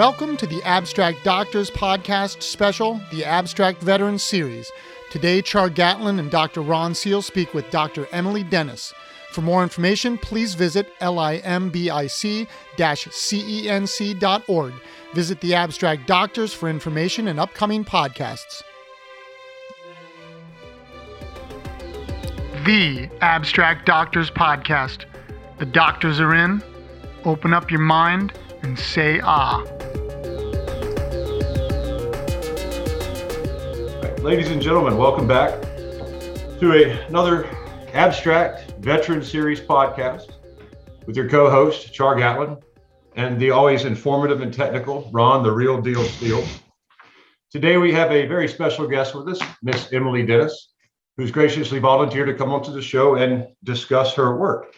Welcome to the Abstract Doctors Podcast special, the Abstract Veterans Series. Today, Char Gatlin and Dr. Ron Seel speak with Dr. Emily Dennis. For more information, please visit limbic cenc.org. Visit the Abstract Doctors for information and upcoming podcasts. The Abstract Doctors Podcast. The doctors are in. Open up your mind and say ah. Ladies and gentlemen, welcome back to a, another Abstract Veteran Series podcast with your co host, Char Gatlin, and the always informative and technical Ron, the real deal Steele. Today we have a very special guest with us, Miss Emily Dennis, who's graciously volunteered to come onto the show and discuss her work.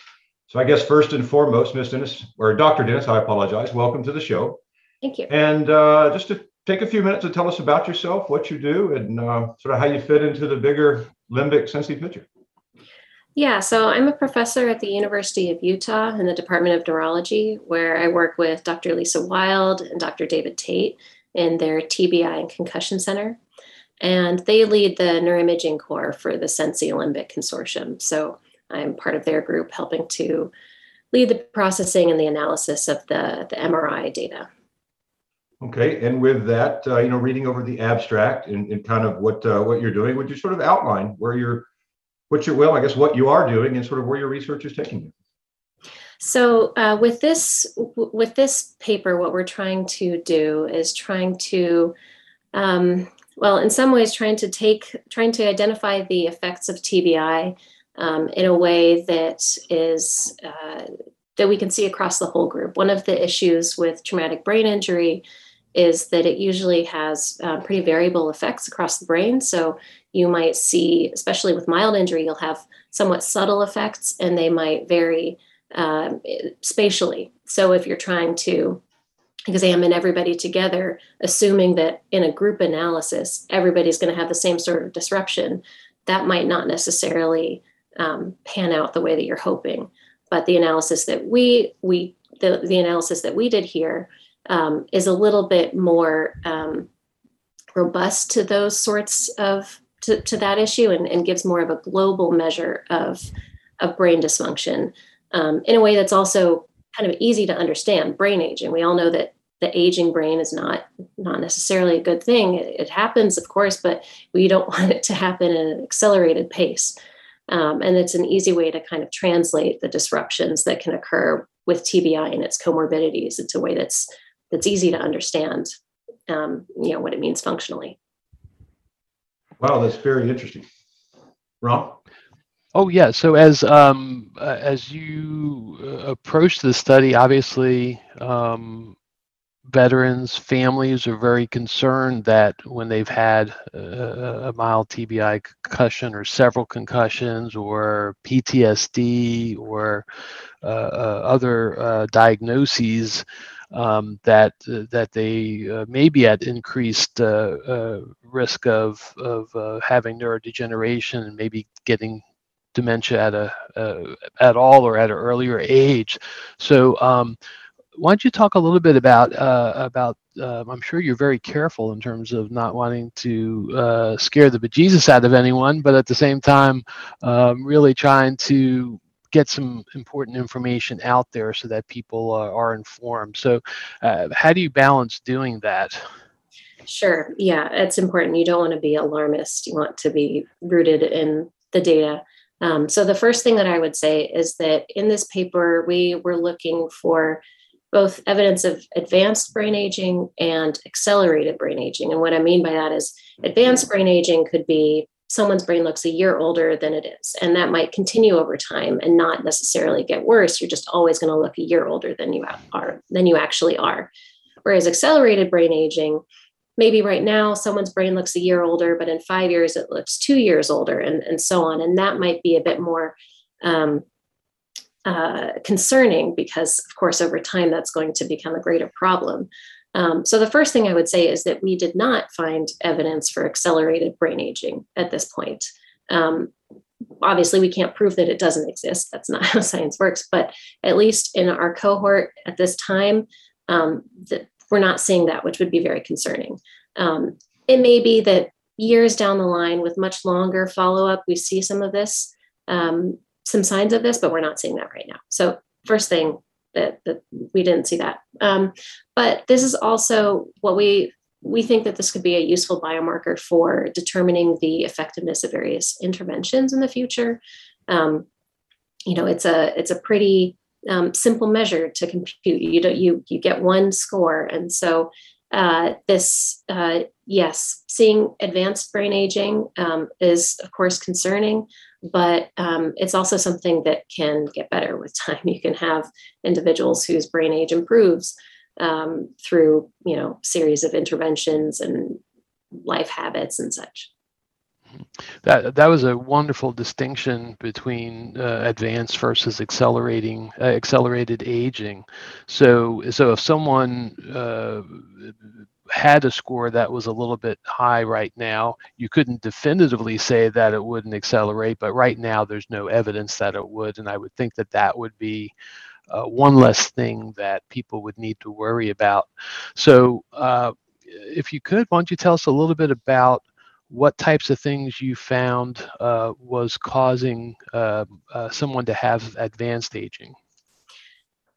So I guess first and foremost, Miss Dennis, or Dr. Dennis, I apologize. Welcome to the show. Thank you. And uh, just to take a few minutes to tell us about yourself, what you do, and uh, sort of how you fit into the bigger limbic Cincy picture. Yeah, so I'm a professor at the University of Utah in the Department of Neurology, where I work with Dr. Lisa Wilde and Dr. David Tate in their TBI and Concussion Center. And they lead the neuroimaging core for the Cincy Limbic Consortium. So I'm part of their group helping to lead the processing and the analysis of the, the MRI data. Okay, and with that, uh, you know, reading over the abstract and, and kind of what uh, what you're doing, would you sort of outline where you're, what you're, well, I guess what you are doing and sort of where your research is taking you? So uh, with this with this paper, what we're trying to do is trying to, um, well, in some ways, trying to take trying to identify the effects of TBI um, in a way that is uh, that we can see across the whole group. One of the issues with traumatic brain injury is that it usually has uh, pretty variable effects across the brain. So you might see, especially with mild injury, you'll have somewhat subtle effects and they might vary um, spatially. So if you're trying to examine everybody together, assuming that in a group analysis, everybody's going to have the same sort of disruption, that might not necessarily um, pan out the way that you're hoping. But the analysis that we we the, the analysis that we did here um, is a little bit more um, robust to those sorts of to, to that issue and, and, gives more of a global measure of of brain dysfunction um, in a way that's also kind of easy to understand brain aging. We all know that the aging brain is not not necessarily a good thing. It, it happens of course but we don't want it to happen at an accelerated pace um, and it's an easy way to kind of translate the disruptions that can occur with TBI and its comorbidities It's a way that's that's easy to understand, um, you know, what it means functionally. Wow, that's very interesting. Ron? Oh yeah. So as um, uh, as you uh, approach the study, obviously um, veterans, families are very concerned that when they've had a, mild TBI concussion or several concussions or PTSD or uh, uh, other uh, diagnoses, um, that uh, that they uh, may be at increased risk of of having neurodegeneration and maybe getting dementia at a at all or at an earlier age. So um, why don't you talk a little bit about uh, about? Uh, I'm sure you're very careful in terms of not wanting to uh, scare the bejesus out of anyone, but at the same time, um, really trying to get some important information out there so that people uh, are informed. So, uh, how do you balance doing that? Sure. Yeah, it's important. You don't want to be alarmist. You want to be rooted in the data. Um, so, the first thing that I would say is that in this paper, we were looking for both evidence of advanced brain aging and accelerated brain aging. And what I mean by that is advanced brain aging could be someone's brain looks a year older than it is. And that might continue over time and not necessarily get worse. You're just always going to look a year older than you are, than you actually are. Whereas accelerated brain aging, maybe right now someone's brain looks a year older, but in five years it looks two years older, and, and so on. And that might be a bit more um, uh, concerning because, of course, over time that's going to become a greater problem. Um, so, the first thing I would say is that we did not find evidence for accelerated brain aging at this point. Um, obviously, we can't prove that it doesn't exist. That's not how science works. But at least in our cohort at this time, um, the, we're not seeing that, which would be very concerning. Um, it may be that years down the line, with much longer follow up, we see some of this, um, some signs of this, but we're not seeing that right now. So, first thing that, that we didn't see that. Um, but this is also what we we think that this could be a useful biomarker for determining the effectiveness of various interventions in the future. Um, you know, it's a it's a pretty um, simple measure to compute. You don't you you get one score, and so uh, this uh, yes, seeing advanced brain aging um, is of course concerning, but um, it's also something that can get better with time. You can have individuals whose brain age improves um, through you know series of interventions and life habits and such. That that was a wonderful distinction between uh, advanced versus accelerating uh, accelerated aging. So so if someone uh, had a score that was a little bit high right now, you couldn't definitively say that it wouldn't accelerate, but right now there's no evidence that it would, and I would think that that would be uh, one less thing that people would need to worry about. So, uh, if you could, why don't you tell us a little bit about what types of things you found uh, was causing uh, uh, someone to have advanced aging?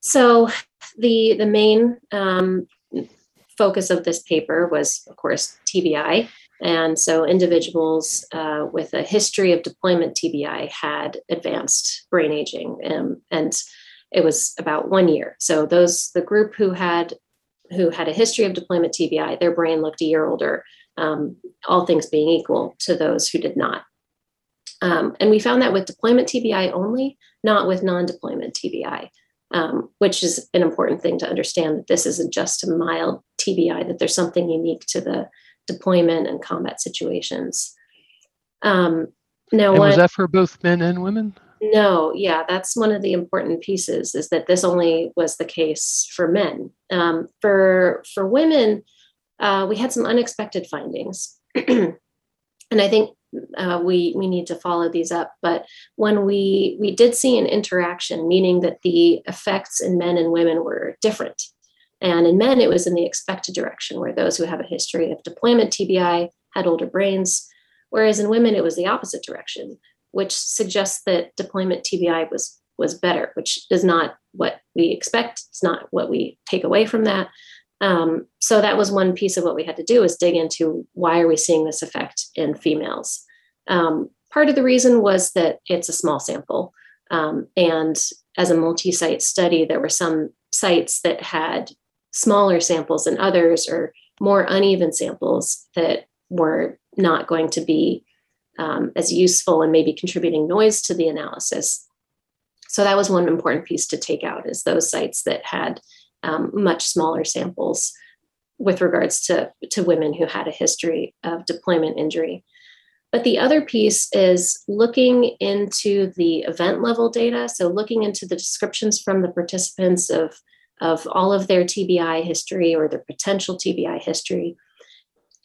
So, the the main um, focus of this paper was, of course, TBI. And so individuals uh, with a history of deployment TBI had advanced brain aging. Um, and it was about one year. So those the group who had who had a history of deployment TBI, their brain looked a year older, um, all things being equal to those who did not. Um, and we found that with deployment TBI only, not with non-deployment TBI, um, which is an important thing to understand that this isn't just a mild TBI, that there's something unique to the deployment and combat situations. Um, now, and was that for both men and women? No, yeah, that's one of the important pieces is that this only was the case for men. Um, for for women, uh, we had some unexpected findings, and I think uh, we we need to follow these up. But when we we did see an interaction, meaning that the effects in men and women were different, and in men it was in the expected direction, where those who have a history of deployment TBI had older brains, whereas in women it was the opposite direction, which suggests that deployment TBI was was better, which is not what we expect. It's not what we take away from that. Um, so that was one piece of what we had to do is dig into why are we seeing this effect in females. Um, part of the reason was that it's a small sample, um, and as a multi-site study, there were some sites that had smaller samples than others, or more uneven samples that were not going to be um, as useful and maybe contributing noise to the analysis. So that was one important piece to take out is those sites that had um, much smaller samples with regards to, to women who had a history of deployment injury. But the other piece is looking into the event level data. So looking into the descriptions from the participants of, of all of their TBI history or their potential TBI history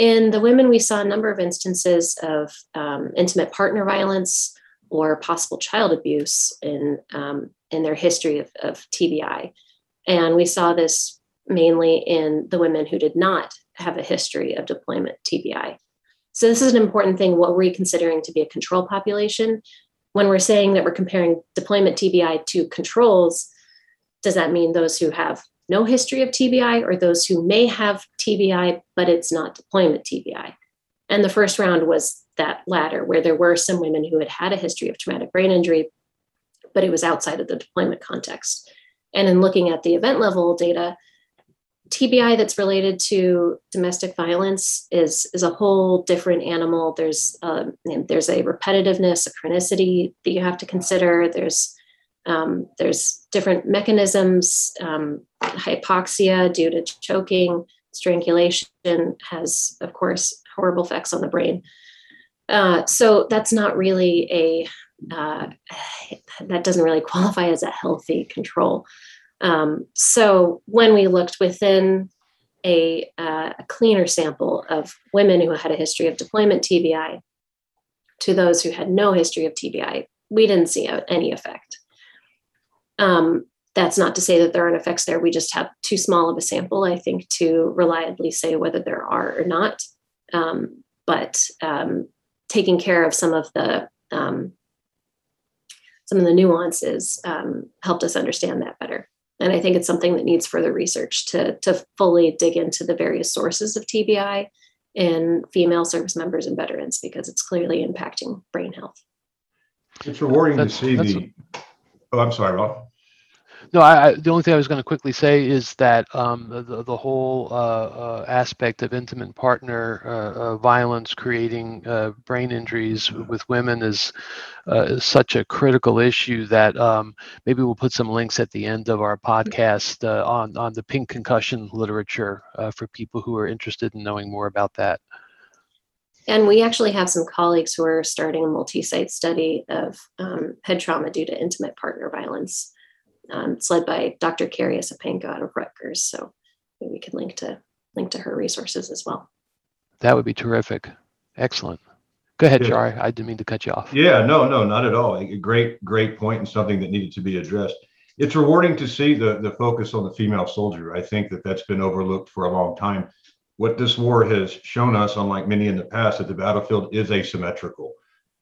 in the women, we saw a number of instances of um, intimate partner violence or possible child abuse in, um, in their history of, of TBI. And we saw this mainly in the women who did not have a history of deployment TBI. So, this is an important thing. What we're considering to be a control population. When we're saying that we're comparing deployment TBI to controls, does that mean those who have no history of TBI or those who may have TBI, but it's not deployment TBI. And the first round was that latter, where there were some women who had had a history of traumatic brain injury, but it was outside of the deployment context. And in looking at the event level data, TBI that's related to domestic violence is, is a whole different animal. There's um, there's a repetitiveness, a chronicity that you have to consider. There's um, there's different mechanisms. Um, hypoxia due to choking, strangulation has, of course, horrible effects on the brain. Uh, so that's not really a uh, that doesn't really qualify as a healthy control. Um, so when we looked within a, uh, a, cleaner sample of women who had a history of deployment TBI to those who had no history of TBI, we didn't see any effect. Um, that's not to say that there aren't effects there. We just have too small of a sample, I think, to reliably say whether there are or not. Um, but um, taking care of some of the um, some of the nuances um, helped us understand that better. And I think it's something that needs further research to to fully dig into the various sources of TBI in female service members and veterans because it's clearly impacting brain health. It's rewarding that's, to see the. A, oh, I'm sorry, Rob. No, I, I, the only thing I was going to quickly say is that um, the, the whole uh, uh, aspect of intimate partner uh, uh violence creating uh, brain injuries with women is, uh, is, such a critical issue that um, maybe we'll put some links at the end of our podcast on, on the pink concussion literature for people who are interested in knowing more about that. And we actually have some colleagues who are starting a multi site study of um, head trauma due to intimate partner violence. Um, it's led by Dr. Carrie Esopenko out of Rutgers. So maybe we can link to link to her resources as well. That would be terrific. Excellent. Go ahead, yeah. I didn't mean to cut you off. Yeah, no, no, not at all. A great, great point and something that needed to be addressed. It's rewarding to see the the focus on the female soldier. I think that that's been overlooked for a long time. What this war has shown us, unlike many in the past, that the battlefield is asymmetrical,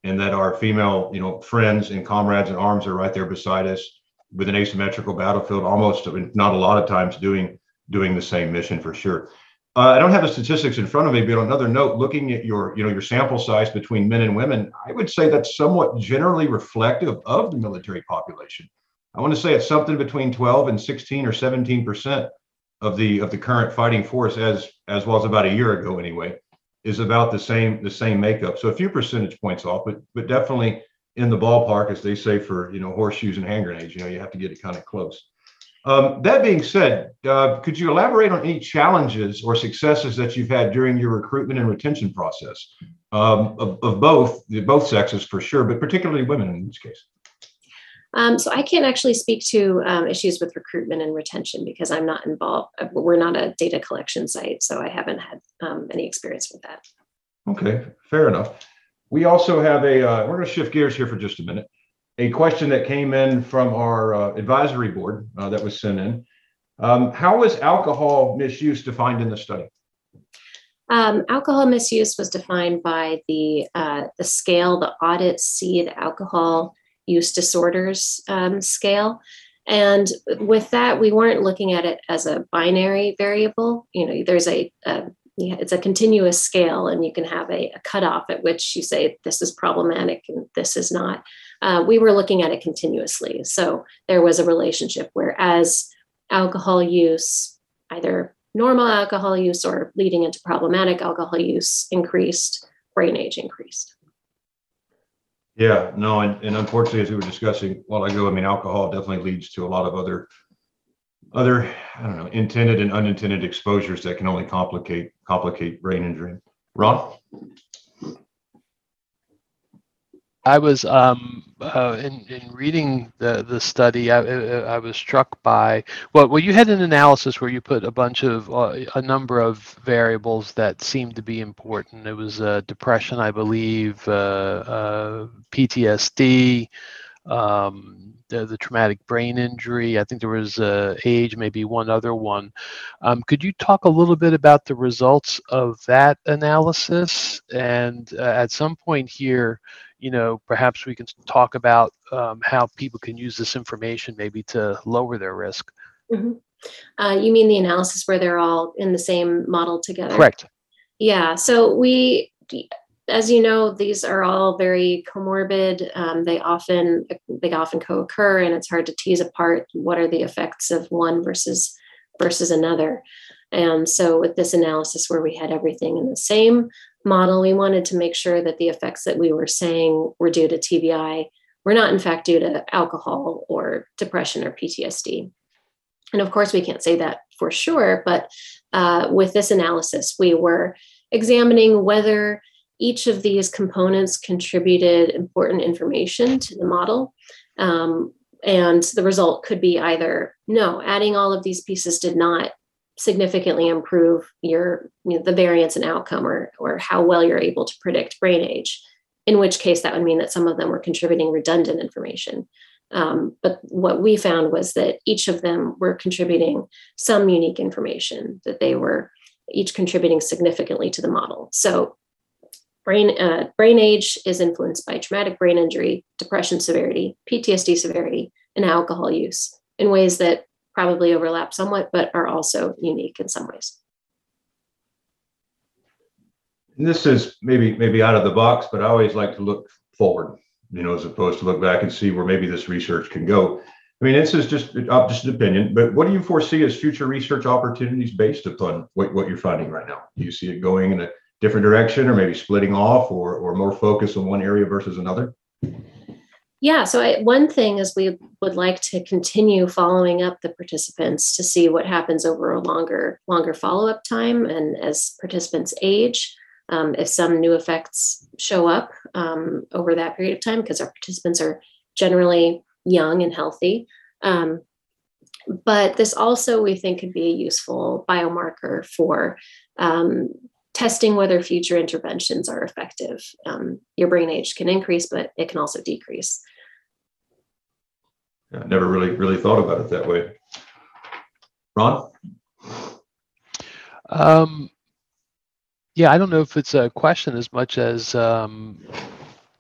and that our female, you know, friends and comrades in arms are right there beside us with an asymmetrical battlefield, almost not a lot of times doing doing the same mission for sure. Uh, I don't have the statistics in front of me, but on another note, looking at your you know your sample size between men and women, I would say that's somewhat generally reflective of the military population. I want to say it's something between 12 and 16 or 17 percent of the of the current fighting force, as as was about a year ago anyway, is about the same the same makeup. So a few percentage points off, but but definitely in the ballpark, as they say for you know horseshoes and hand grenades. You know, you have to get it kind of close. Um, that being said, uh, could you elaborate on any challenges or successes that you've had during your recruitment and retention process um, of, of, both both sexes for sure, but particularly women in this case? Um, so I can't actually speak to um, issues with recruitment and retention because I'm not involved. Uh, we're not a data collection site, so I haven't had um, any experience with that. Okay, fair enough. We also have a, uh, we're going to shift gears here for just a minute. A question that came in from our uh, advisory board uh, that was sent in. Um, how was alcohol misuse defined in the study? Um, alcohol misuse was defined by the uh, the scale, the AUDIT-C alcohol use disorders um, scale, and with that, we weren't looking at it as a binary variable. You know, there's a, a it's a continuous scale, and you can have a, a, cutoff at which you say this is problematic and this is not. Uh, we were looking at it continuously, so there was a relationship where as alcohol use, either normal alcohol use or leading into problematic alcohol use, increased, brain age increased. Yeah, no, and, and unfortunately, as we were discussing a while ago, I mean, alcohol definitely leads to a lot of other other I don't know intended and unintended exposures that can only complicate complicate brain injury. Ron. I was um, uh, in, in reading the the study. I, I was struck by well, well, you had an analysis where you put a bunch of uh, a number of variables that seemed to be important. It was uh, depression, I believe, uh, uh, PTSD, um, the, the, traumatic brain injury. I think there was uh, age, maybe one other one. Um, could you talk a little bit about the results of that analysis? And uh, at some point here, you know, perhaps we can talk about um, how people can use this information maybe to lower their risk. Mm-hmm. Uh, you mean the analysis where they're all in the same model together? Correct. Yeah. So we as you know, these are all very comorbid. Um, they often they often co-occur, and it's hard to tease apart what are the effects of one versus versus another. And so, with this analysis, where we had everything in the same model, we wanted to make sure that the effects that we were saying were due to TBI were not, in fact, due to alcohol or depression or PTSD. And of course, we can't say that for sure, but uh, with this analysis, we were examining whether each of these components contributed important information to the model. Um, and the result could be either no, adding all of these pieces did not significantly improve your you know, the variance in outcome or, or how well you're able to predict brain age in which case that would mean that some of them were contributing redundant information Um, but what we found was that each of them were contributing some unique information, that they were each contributing significantly to the model. So brain, uh, brain age is influenced by traumatic brain injury, depression severity, PTSD severity, and alcohol use in ways that probably overlap somewhat, but are also unique in some ways. And this is maybe maybe out of the box, but I always like to look forward, you know, as opposed to look back and see where maybe this research can go. I mean, this is just uh, just an opinion, but what do you foresee as future research opportunities based upon what, what you're finding right now? Do you see it going in a different direction, or maybe splitting off, or or more focus on one area versus another? Yeah, so I, one thing is we would like to continue following up the participants to see what happens over a longer longer follow up time, and as participants age, um, if some new effects show up um, over that period of time, because our participants are generally young and healthy. Um, but this also we think could be a useful biomarker for um, testing whether future interventions are effective. Um, your brain age can increase, but it can also decrease. I never really really thought about it that way. Ron? Um, yeah, I don't know if it's a question as much as um,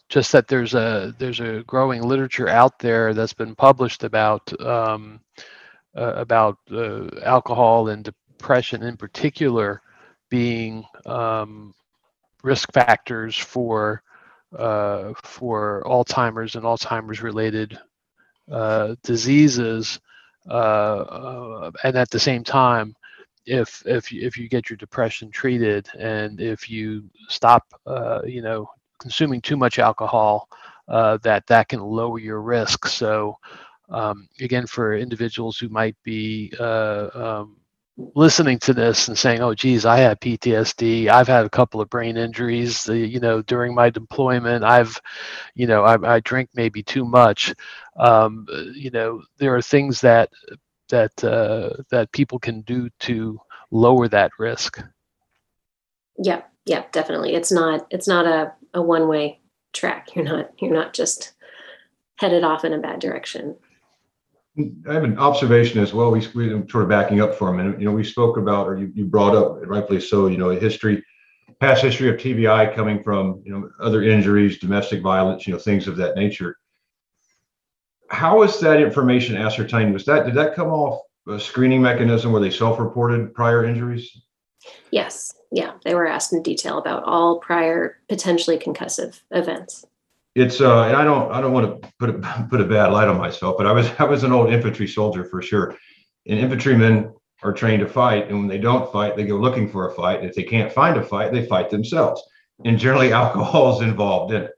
just that there's a there's a growing literature out there that's been published about um, uh, about uh, alcohol and depression in particular being um, risk factors for uh, for Alzheimer's and Alzheimer's related uh, diseases, uh, uh, and at the same time, if if if you get your depression treated and if you stop, you know, consuming too much alcohol, that that can lower your risk. So. Um, again, for individuals who might be um, listening to this and saying, "Oh, geez, I have PTSD. I've had a couple of brain injuries. Uh, you know, during my deployment, I've, you know, I, I drink maybe too much. Um, you know, there are things that that uh, that people can do to lower that risk." Yeah, yeah, definitely. It's not it's not a, a one way track. You're not you're not just headed off in a bad direction. I have an observation as well. We, we sort of backing up for a minute. You know, we spoke about, or you, you brought up, rightfully so, you know, a history, past history of TBI coming from, you know, other injuries, domestic violence, you know, things of that nature. How was that information ascertained? Was that, did that come off a screening mechanism where they self-reported prior injuries? Yes. Yeah. They were asked in detail about all prior potentially concussive events it's uh, and I don't I don't want to put a, put a bad light on myself, but I was I was an old infantry soldier for sure. And infantrymen are trained to fight, and when they don't fight, they go looking for a fight. If they can't find a fight, they fight themselves. And generally, alcohol is involved in it.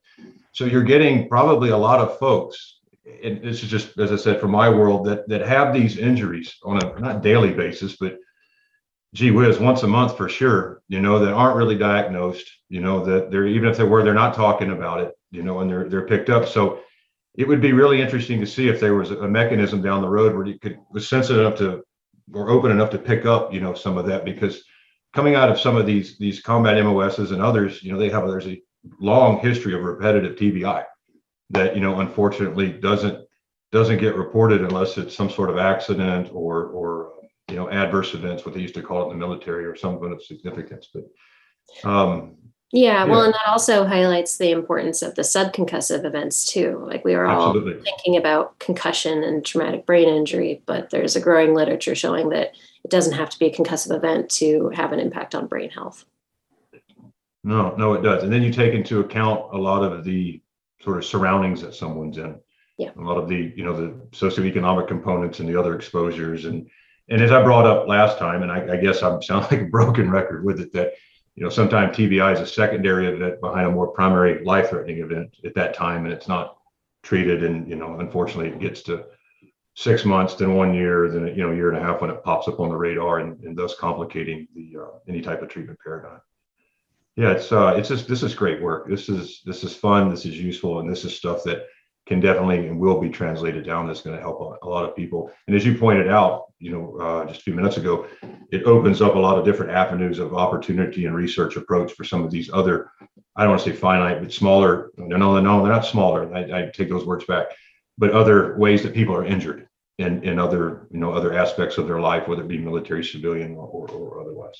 So you're getting probably a lot of folks, and this is just as I said from my world that that have these injuries on a not daily basis, but gee whiz, once a month for sure. You know that aren't really diagnosed. You know that they're even if they were, they're not talking about it you know, and they're they're picked up. So it would be really interesting to see if there was a mechanism down the road where you could was sensitive enough to or open enough to pick up, you know, some of that because coming out of some of these these combat MOSs and others, you know, they have there's a long history of repetitive TBI that you know unfortunately doesn't doesn't get reported unless it's some sort of accident or or you know adverse events, what they used to call it in the military, or something of significance. But um, yeah, well, and that also highlights the importance of the subconcussive events too. Like we are all thinking about concussion and traumatic brain injury, but there's a growing literature showing that it doesn't have to be a concussive event to have an impact on brain health. No, no, it does. And then you take into account a lot of the sort of surroundings that someone's in. Yeah. A lot of the, you know, the socioeconomic components and the other exposures. And and as I brought up last time, and I, I guess I'm sound like a broken record with it, that you know, sometimes TBI is a secondary event behind a more primary life-threatening event at that time, and it's not treated. And you know, unfortunately, it gets to six months, then one year, then you know, a year and a half when it pops up on the radar, and, and thus complicating the uh, any type of treatment paradigm. Yeah, it's uh, it's just this is great work. This is this is fun. This is useful, and this is stuff that can definitely and will be translated down. That's going to help a, a lot of people. And as you pointed out, you know, uh, just a few minutes ago, it opens up a lot of different avenues of opportunity and research approach for some of these other, I don't want to say finite, but smaller. No, no, no, they're not smaller. I, I take those words back. but other ways that people are injured in, in other, you know, other aspects of their life, whether it be military, civilian, or, or, or otherwise.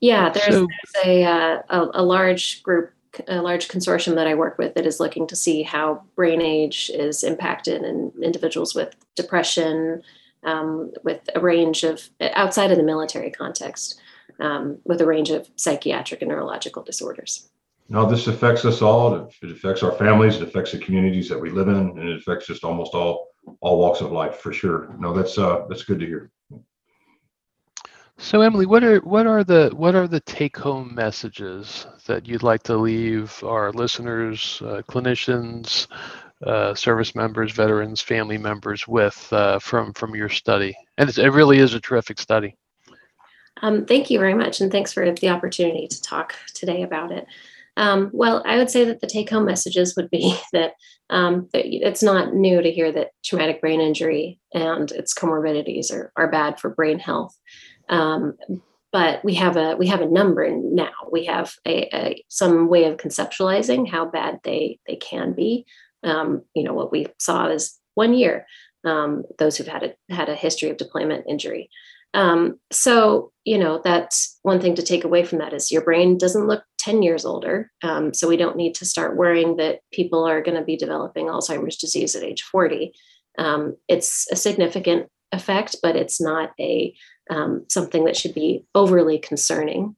Yeah, there's, so, there's a, uh, a, a large group, a large consortium that I work with that is looking to see how brain age is impacted in individuals with depression, um, with a range of outside of the military context, um, with a range of psychiatric and neurological disorders. No, this affects us all. It affects our families. It affects the communities that we live in, and it affects just almost all all walks of life for sure. No, that's uh, that's good to hear. So Emily, what are what are the what are the take home messages that you'd like to leave our listeners, uh, clinicians, uh, service members, veterans, family members with uh, from from your study? And it really is a terrific study. Um, thank you very much, and thanks for the opportunity to talk today about it. Um, well, I would say that the take home messages would be that, um, that, it's not new to hear that traumatic brain injury and its comorbidities are, are bad for brain health. Um, but we have a we have a number now. We have a, a, some way of conceptualizing how bad they they can be. Um, you know what we saw is one year. Um, those who've had a had a history of deployment injury. Um, so, you know, that's one thing to take away from that is your brain doesn't look 10 years older. Um, so we don't need to start worrying that people are going to be developing Alzheimer's disease at age 40. Um, it's a significant effect, but it's not a um, something that should be overly concerning.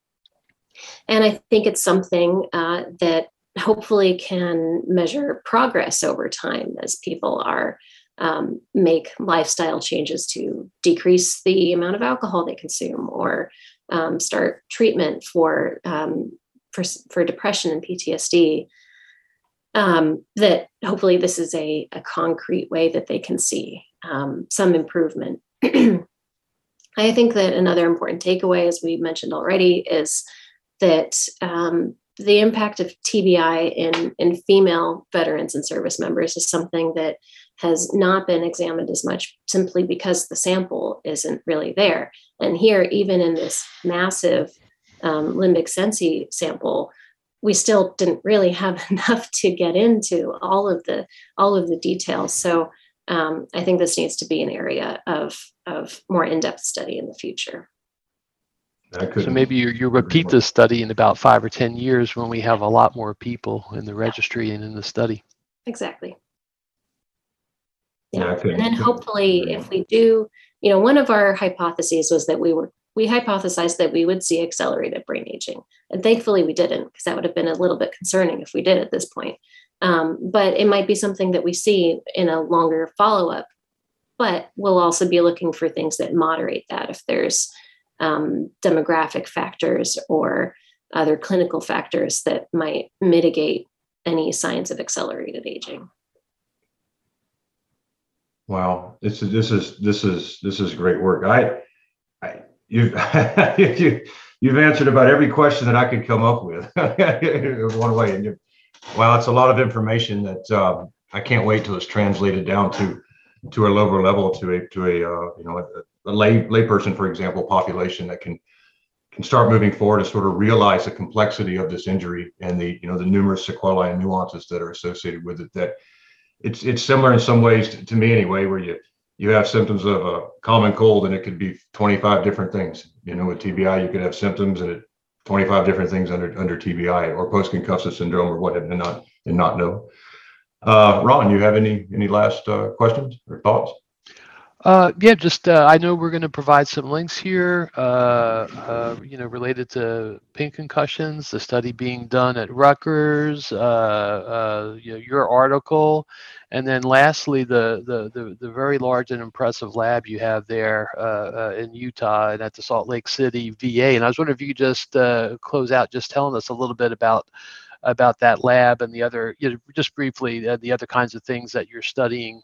And I think it's something uh, that hopefully can measure progress over time as people are um, make lifestyle changes to decrease the amount of alcohol they consume or um, start treatment for, um, for, for depression and PTSD. Um, that hopefully this is a, a concrete way that they can see um, some improvement. I think that another important takeaway, as we mentioned already, is that um, the impact of TBI in, in female veterans and service members is something that has not been examined as much simply because the sample isn't really there. And here, even in this massive um, limbic sensi sample, we still didn't really have enough to get into all of the all of the details. So um, I think this needs to be an area of of more in depth study in the future. So maybe you, you repeat this study in about five or 10 years when we have a lot more people in the registry and in the study. Exactly. Yeah. And then hopefully, if we do, you know, one of our hypotheses was that we were, we hypothesized that we would see accelerated brain aging. And thankfully we didn't, because that would have been a little bit concerning if we did at this point. Um, but it might be something that we see in a longer follow up. But we'll also be looking for things that moderate that if there's um, demographic factors or other clinical factors that might mitigate any signs of accelerated aging. Wow, this is this is this is this is great work. I, I you've you, you've answered about every question that I could come up with one way. And you, wow, it's a lot of information that uh, I can't wait till it's translated down to to a lower level to a to a uh, you know a, a lay layperson, for example, population that can can start moving forward to sort of realize the complexity of this injury and the you know the numerous sequelae and nuances that are associated with it. That it's it's similar in some ways to, to me anyway, where you you have symptoms of a common cold and it could be 25 different things. You know, with TBI, you could have symptoms and it 25 different things under under TBI or post concussive syndrome or what have not and not know. Uh, Ron, you have any any last uh, questions or thoughts? Uh, yeah, just uh, I know we're going to provide some links here, uh, uh, you know, related to pink concussions, the study being done at Rutgers, uh, uh, you know, your article, and then lastly, the, the the the very large and impressive lab you have there in Utah and at the Salt Lake City VA. And I was wondering if you could just close out, just telling us a little bit about about that lab and the other, you know, just briefly, the other kinds of things that you're studying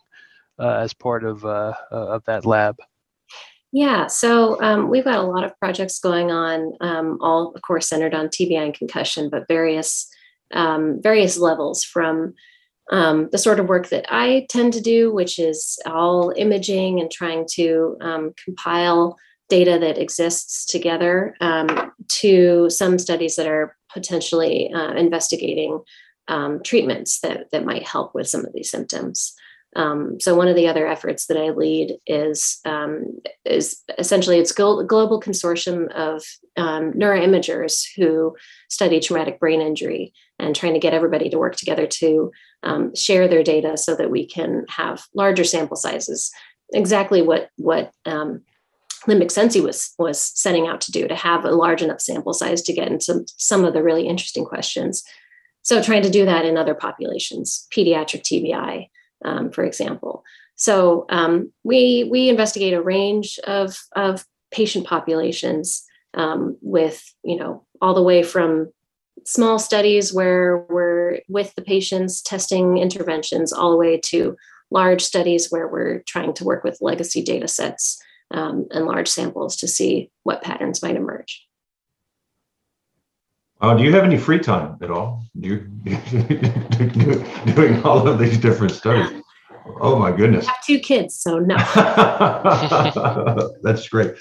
as part of uh, uh, of that lab. Yeah, so um, we've got a lot of projects going on, um, all of course centered on TBI and concussion, but various um, various levels from um, the sort of work that I tend to do, which is all imaging and trying to um, compile data that exists together, um, to some studies that are potentially uh, investigating treatments that, that might help with some of these symptoms. Um, so one of the other efforts that I lead is um, is essentially it's a global consortium of um, neuroimagers who study traumatic brain injury and trying to get everybody to work together to um, share their data so that we can have larger sample sizes. Exactly what what um, Limbic Sensi was was setting out to do to have a large enough sample size to get into some of the really interesting questions. So trying to do that in other populations, pediatric TBI um, for example. So um, we we investigate a range of of patient populations um, with you know all the way from small studies where we're with the patients testing interventions all the way to large studies where we're trying to work with legacy data sets um, and large samples to see what patterns might emerge. Uh, do you have any free time at all? Do you doing all of these different studies? Oh my goodness! I have two kids, so no. That's great.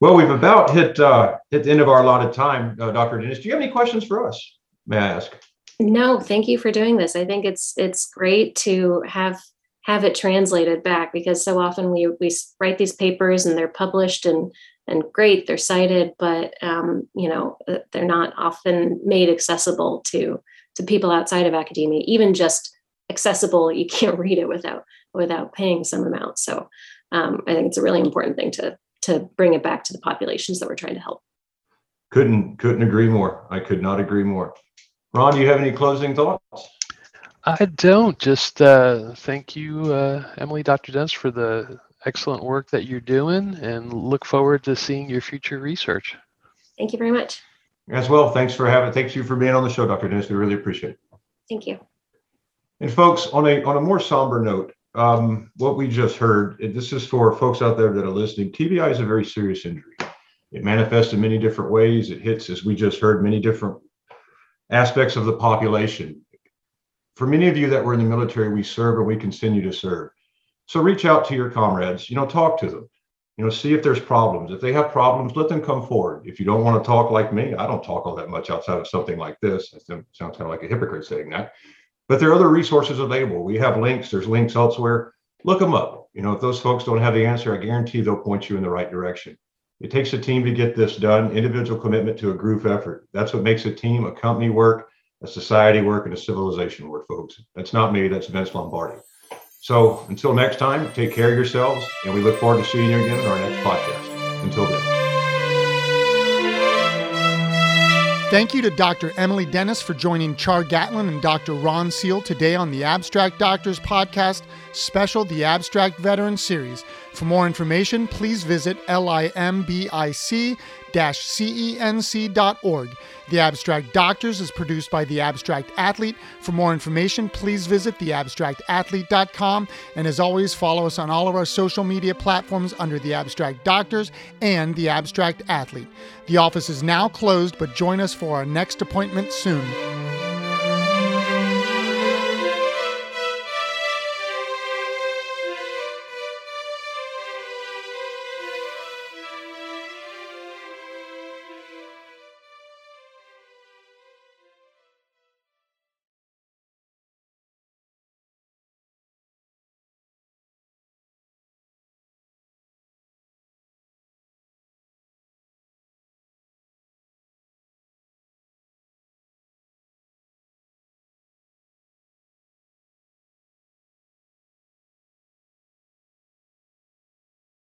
Well, we've about hit uh, hit the end of our allotted time, uh, Dr. Dennis. Do you have any questions for us? May I ask? No, thank you for doing this. I think it's it's great to have have it translated back because so often we we write these papers and they're published and and great they're cited but um, you know uh, they're not often made accessible to to people outside of academia. Even just accessible you can't read it without without paying some amount. So um, i think it's a really important thing to to bring it back to the populations that we're trying to help. Couldn't couldn't agree more. I could not agree more. Ron do you have any closing thoughts i don't just uh, thank you uh, emily dr dennis for the excellent work that you're doing and look forward to seeing your future research. Thank you very much. As well, thanks for having, thanks you for being on the show, Dr. Dennis. We really appreciate it. Thank you. And folks, on a on a more somber note, um, what we just heard, this is for folks out there that are listening. TBI is a very serious injury. It manifests in many different ways. It hits, as we just heard, many different aspects of the population. For many of you that were in the military, we serve and we continue to serve. So reach out to your comrades, you know, talk to them, you know, see if there's problems. If they have problems, let them come forward. If you don't want to talk like me, I don't talk all that much outside of something like this. It sounds kind of like a hypocrite saying that. But there are other resources available. We have links, there's links elsewhere. Look them up. You know, if those folks don't have the answer, I guarantee they'll point you in the right direction. It takes a team to get this done, individual commitment to a group effort. That's what makes a team, a company work, a society work, and a civilization work, folks. That's not me, that's Vince Lombardi. So until next time, take care of yourselves, and we look forward to seeing you again in our next podcast. Until then. Thank you to Dr. Emily Dennis for joining Char Gatlin and Dr. Ron Seel today on the Abstract Doctors Podcast Special The Abstract Veteran Series. For more information, please visit limbic cenc.org. The Abstract Doctors is produced by The Abstract Athlete. For more information, please visit theabstractathlete.com. And as always, follow us on all of our social media platforms under The Abstract Doctors and The Abstract Athlete. The office is now closed, but join us for our next appointment soon.